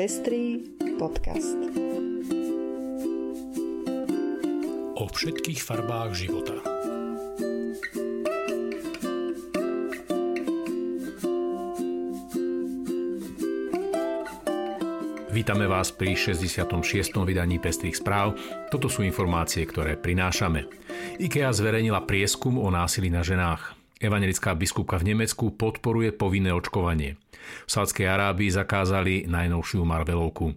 Pestrý podcast. O všetkých farbách života. Vítame vás pri 66. vydaní Pestrých správ. Toto sú informácie, ktoré prinášame. IKEA zverejnila prieskum o násilí na ženách. Evangelická biskupka v Nemecku podporuje povinné očkovanie. V Sádskej Arábii zakázali najnovšiu Marvelovku.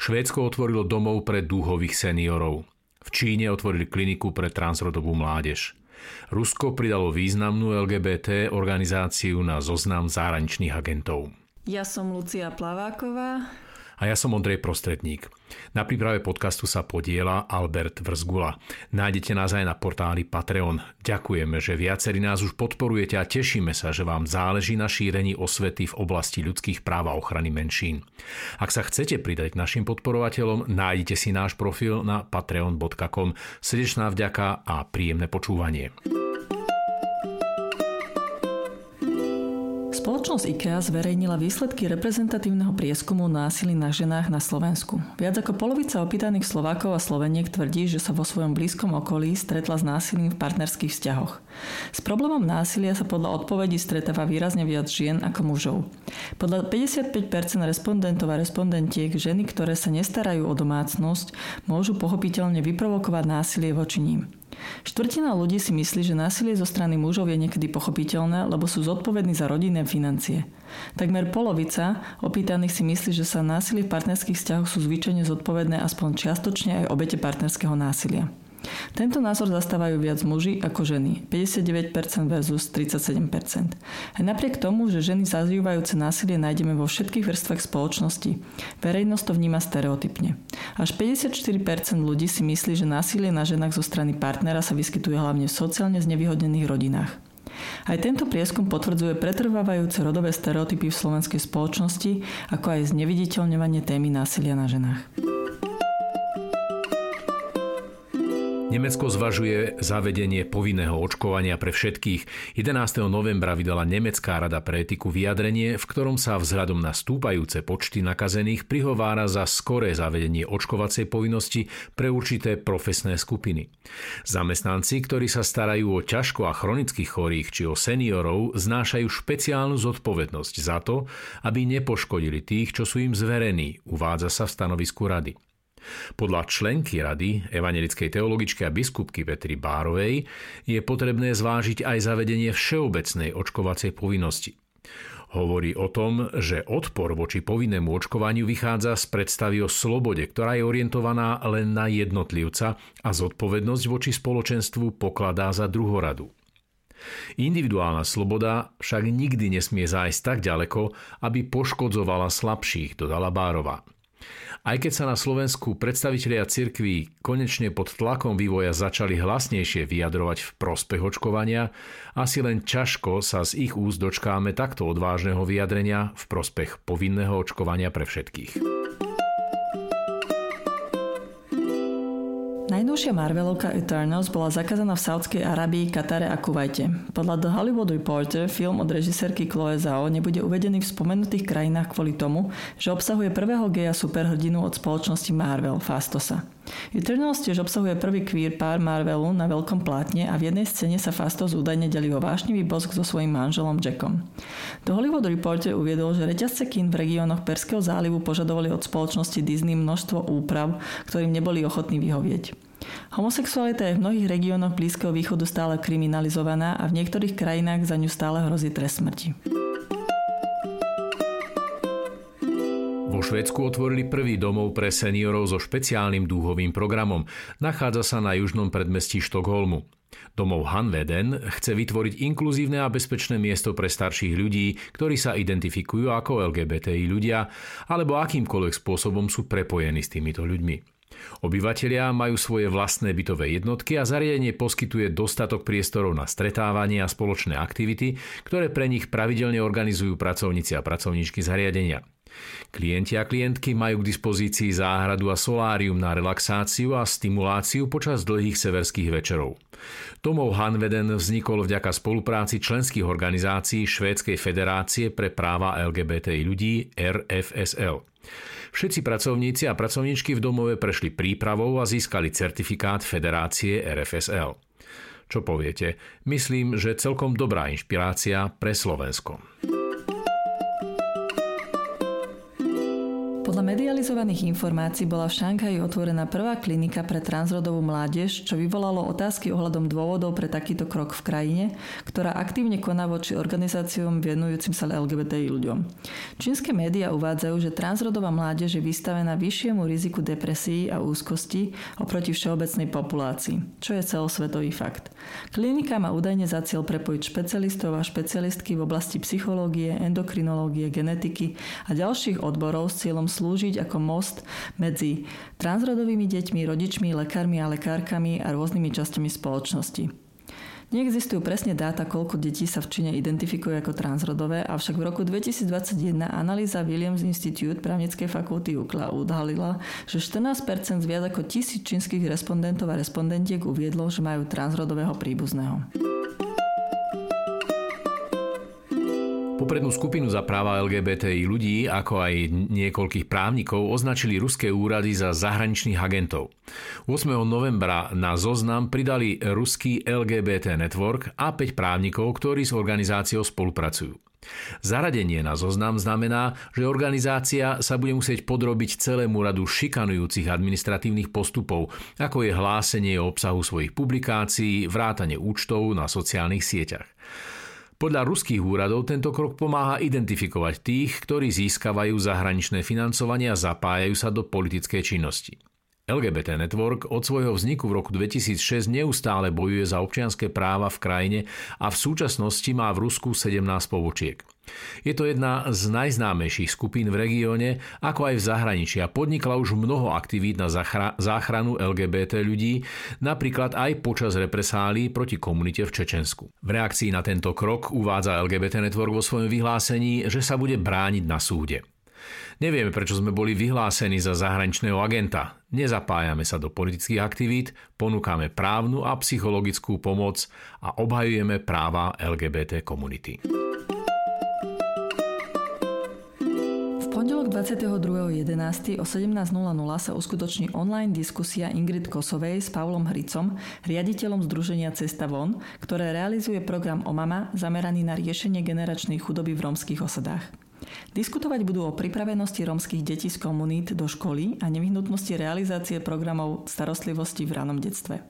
Švédsko otvorilo domov pre dúhových seniorov. V Číne otvorili kliniku pre transrodovú mládež. Rusko pridalo významnú LGBT organizáciu na zoznam zahraničných agentov. Ja som Lucia Plaváková a ja som Ondrej Prostredník. Na príprave podcastu sa podiela Albert Vrzgula. Nájdete nás aj na portáli Patreon. Ďakujeme, že viacerí nás už podporujete a tešíme sa, že vám záleží na šírení osvety v oblasti ľudských práv a ochrany menšín. Ak sa chcete pridať k našim podporovateľom, nájdete si náš profil na patreon.com. Srdečná vďaka a príjemné počúvanie. Spoločnosť IKEA zverejnila výsledky reprezentatívneho prieskumu násilí na ženách na Slovensku. Viac ako polovica opýtaných Slovákov a Sloveniek tvrdí, že sa vo svojom blízkom okolí stretla s násilím v partnerských vzťahoch. S problémom násilia sa podľa odpovedí stretáva výrazne viac žien ako mužov. Podľa 55% respondentov a respondentiek ženy, ktoré sa nestarajú o domácnosť, môžu pochopiteľne vyprovokovať násilie voči ním. Štvrtina ľudí si myslí, že násilie zo strany mužov je niekedy pochopiteľné, lebo sú zodpovední za rodinné financie. Takmer polovica opýtaných si myslí, že sa násilie v partnerských vzťahoch sú zvyčajne zodpovedné aspoň čiastočne aj obete partnerského násilia. Tento názor zastávajú viac muži ako ženy, 59% versus 37%. Aj napriek tomu, že ženy zažívajúce násilie nájdeme vo všetkých vrstvách spoločnosti, verejnosť to vníma stereotypne. Až 54% ľudí si myslí, že násilie na ženách zo strany partnera sa vyskytuje hlavne v sociálne znevýhodnených rodinách. Aj tento prieskum potvrdzuje pretrvávajúce rodové stereotypy v slovenskej spoločnosti, ako aj zneviditeľňovanie témy násilia na ženách. Nemecko zvažuje zavedenie povinného očkovania pre všetkých. 11. novembra vydala Nemecká rada pre etiku vyjadrenie, v ktorom sa vzhľadom na stúpajúce počty nakazených prihovára za skoré zavedenie očkovacej povinnosti pre určité profesné skupiny. Zamestnanci, ktorí sa starajú o ťažko a chronických chorých či o seniorov, znášajú špeciálnu zodpovednosť za to, aby nepoškodili tých, čo sú im zverení, uvádza sa v stanovisku rady. Podľa členky rady, evangelickej teologičky a biskupky Petry Bárovej, je potrebné zvážiť aj zavedenie všeobecnej očkovacej povinnosti. Hovorí o tom, že odpor voči povinnému očkovaniu vychádza z predstavy o slobode, ktorá je orientovaná len na jednotlivca a zodpovednosť voči spoločenstvu pokladá za druhoradu. Individuálna sloboda však nikdy nesmie zájsť tak ďaleko, aby poškodzovala slabších, dodala Bárova. Aj keď sa na Slovensku predstavitelia cirkví konečne pod tlakom vývoja začali hlasnejšie vyjadrovať v prospech očkovania, asi len ťažko sa z ich úst dočkáme takto odvážneho vyjadrenia v prospech povinného očkovania pre všetkých. Najnovšia Marvelovka Eternals bola zakázaná v Saudskej Arabii, Katare a Kuvajte. Podľa The Hollywood Reporter film od režisérky Chloe Zhao nebude uvedený v spomenutých krajinách kvôli tomu, že obsahuje prvého geja superhrdinu od spoločnosti Marvel, Fastosa. Eternals tiež obsahuje prvý queer pár Marvelu na veľkom plátne a v jednej scéne sa Fastos údajne delí o vášnivý bosk so svojím manželom Jackom. The Hollywood Reporter uviedol, že reťazce kín v regiónoch Perského zálivu požadovali od spoločnosti Disney množstvo úprav, ktorým neboli ochotní vyhovieť. Homosexualita je v mnohých regiónoch Blízkeho východu stále kriminalizovaná a v niektorých krajinách za ňu stále hrozí trest smrti. Vo Švédsku otvorili prvý domov pre seniorov so špeciálnym dúhovým programom. Nachádza sa na južnom predmestí Štokholmu. Domov Hanveden chce vytvoriť inkluzívne a bezpečné miesto pre starších ľudí, ktorí sa identifikujú ako LGBTI ľudia, alebo akýmkoľvek spôsobom sú prepojení s týmito ľuďmi. Obyvatelia majú svoje vlastné bytové jednotky a zariadenie poskytuje dostatok priestorov na stretávanie a spoločné aktivity, ktoré pre nich pravidelne organizujú pracovníci a pracovníčky zariadenia. Klienti a klientky majú k dispozícii záhradu a solárium na relaxáciu a stimuláciu počas dlhých severských večerov. Domov Hanveden vznikol vďaka spolupráci členských organizácií Švédskej federácie pre práva LGBTI ľudí RFSL. Všetci pracovníci a pracovníčky v domove prešli prípravou a získali certifikát Federácie RFSL. Čo poviete? Myslím, že celkom dobrá inšpirácia pre Slovensko. Podľa medializovaných informácií bola v Šanghaji otvorená prvá klinika pre transrodovú mládež, čo vyvolalo otázky ohľadom dôvodov pre takýto krok v krajine, ktorá aktívne koná voči organizáciám venujúcim sa LGBTI ľuďom. Čínske médiá uvádzajú, že transrodová mládež je vystavená vyššiemu riziku depresí a úzkosti oproti všeobecnej populácii, čo je celosvetový fakt. Klinika má údajne za cieľ prepojiť špecialistov a špecialistky v oblasti psychológie, endokrinológie, genetiky a ďalších odborov s cieľom slúžiť ako most medzi transrodovými deťmi, rodičmi, lekármi a lekárkami a rôznymi časťami spoločnosti. Neexistujú presne dáta, koľko detí sa v Číne identifikuje ako transrodové, avšak v roku 2021 analýza Williams Institute právnickej fakulty UKLA odhalila, že 14% z viac ako tisíc čínskych respondentov a respondentiek uviedlo, že majú transrodového príbuzného. Poprednú skupinu za práva LGBTI ľudí, ako aj niekoľkých právnikov, označili ruské úrady za zahraničných agentov. 8. novembra na zoznam pridali ruský LGBT Network a 5 právnikov, ktorí s organizáciou spolupracujú. Zaradenie na zoznam znamená, že organizácia sa bude musieť podrobiť celému radu šikanujúcich administratívnych postupov, ako je hlásenie o obsahu svojich publikácií, vrátanie účtov na sociálnych sieťach. Podľa ruských úradov tento krok pomáha identifikovať tých, ktorí získavajú zahraničné financovanie a zapájajú sa do politickej činnosti. LGBT Network od svojho vzniku v roku 2006 neustále bojuje za občianské práva v krajine a v súčasnosti má v Rusku 17 pobočiek. Je to jedna z najznámejších skupín v regióne, ako aj v zahraničí a podnikla už mnoho aktivít na záchranu LGBT ľudí, napríklad aj počas represálí proti komunite v Čečensku. V reakcii na tento krok uvádza LGBT Network vo svojom vyhlásení, že sa bude brániť na súde. Nevieme, prečo sme boli vyhlásení za zahraničného agenta. Nezapájame sa do politických aktivít, ponúkame právnu a psychologickú pomoc a obhajujeme práva LGBT komunity. V pondelok 22.11. o 17.00 sa uskutoční online diskusia Ingrid Kosovej s Pavlom Hricom, riaditeľom Združenia Cesta von, ktoré realizuje program OMAMA zameraný na riešenie generačnej chudoby v rómskych osadách. Diskutovať budú o pripravenosti rómskych detí z komunít do školy a nevyhnutnosti realizácie programov starostlivosti v ranom detstve.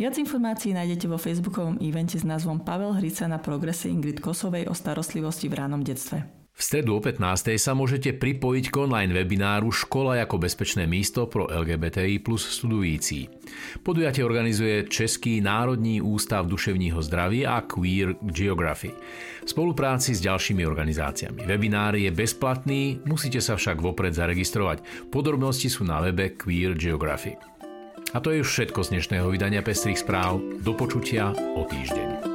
Viac informácií nájdete vo facebookovom evente s názvom Pavel Hrica na progrese Ingrid Kosovej o starostlivosti v ránom detstve. V stredu o 15. sa môžete pripojiť k online webináru Škola ako bezpečné místo pro LGBTI plus studující. Podujatie organizuje Český národní ústav duševního zdraví a Queer Geography v spolupráci s ďalšími organizáciami. Webinár je bezplatný, musíte sa však vopred zaregistrovať. Podrobnosti sú na webe Queer Geography. A to je už všetko z dnešného vydania Pestrých správ. Do počutia o týždeň.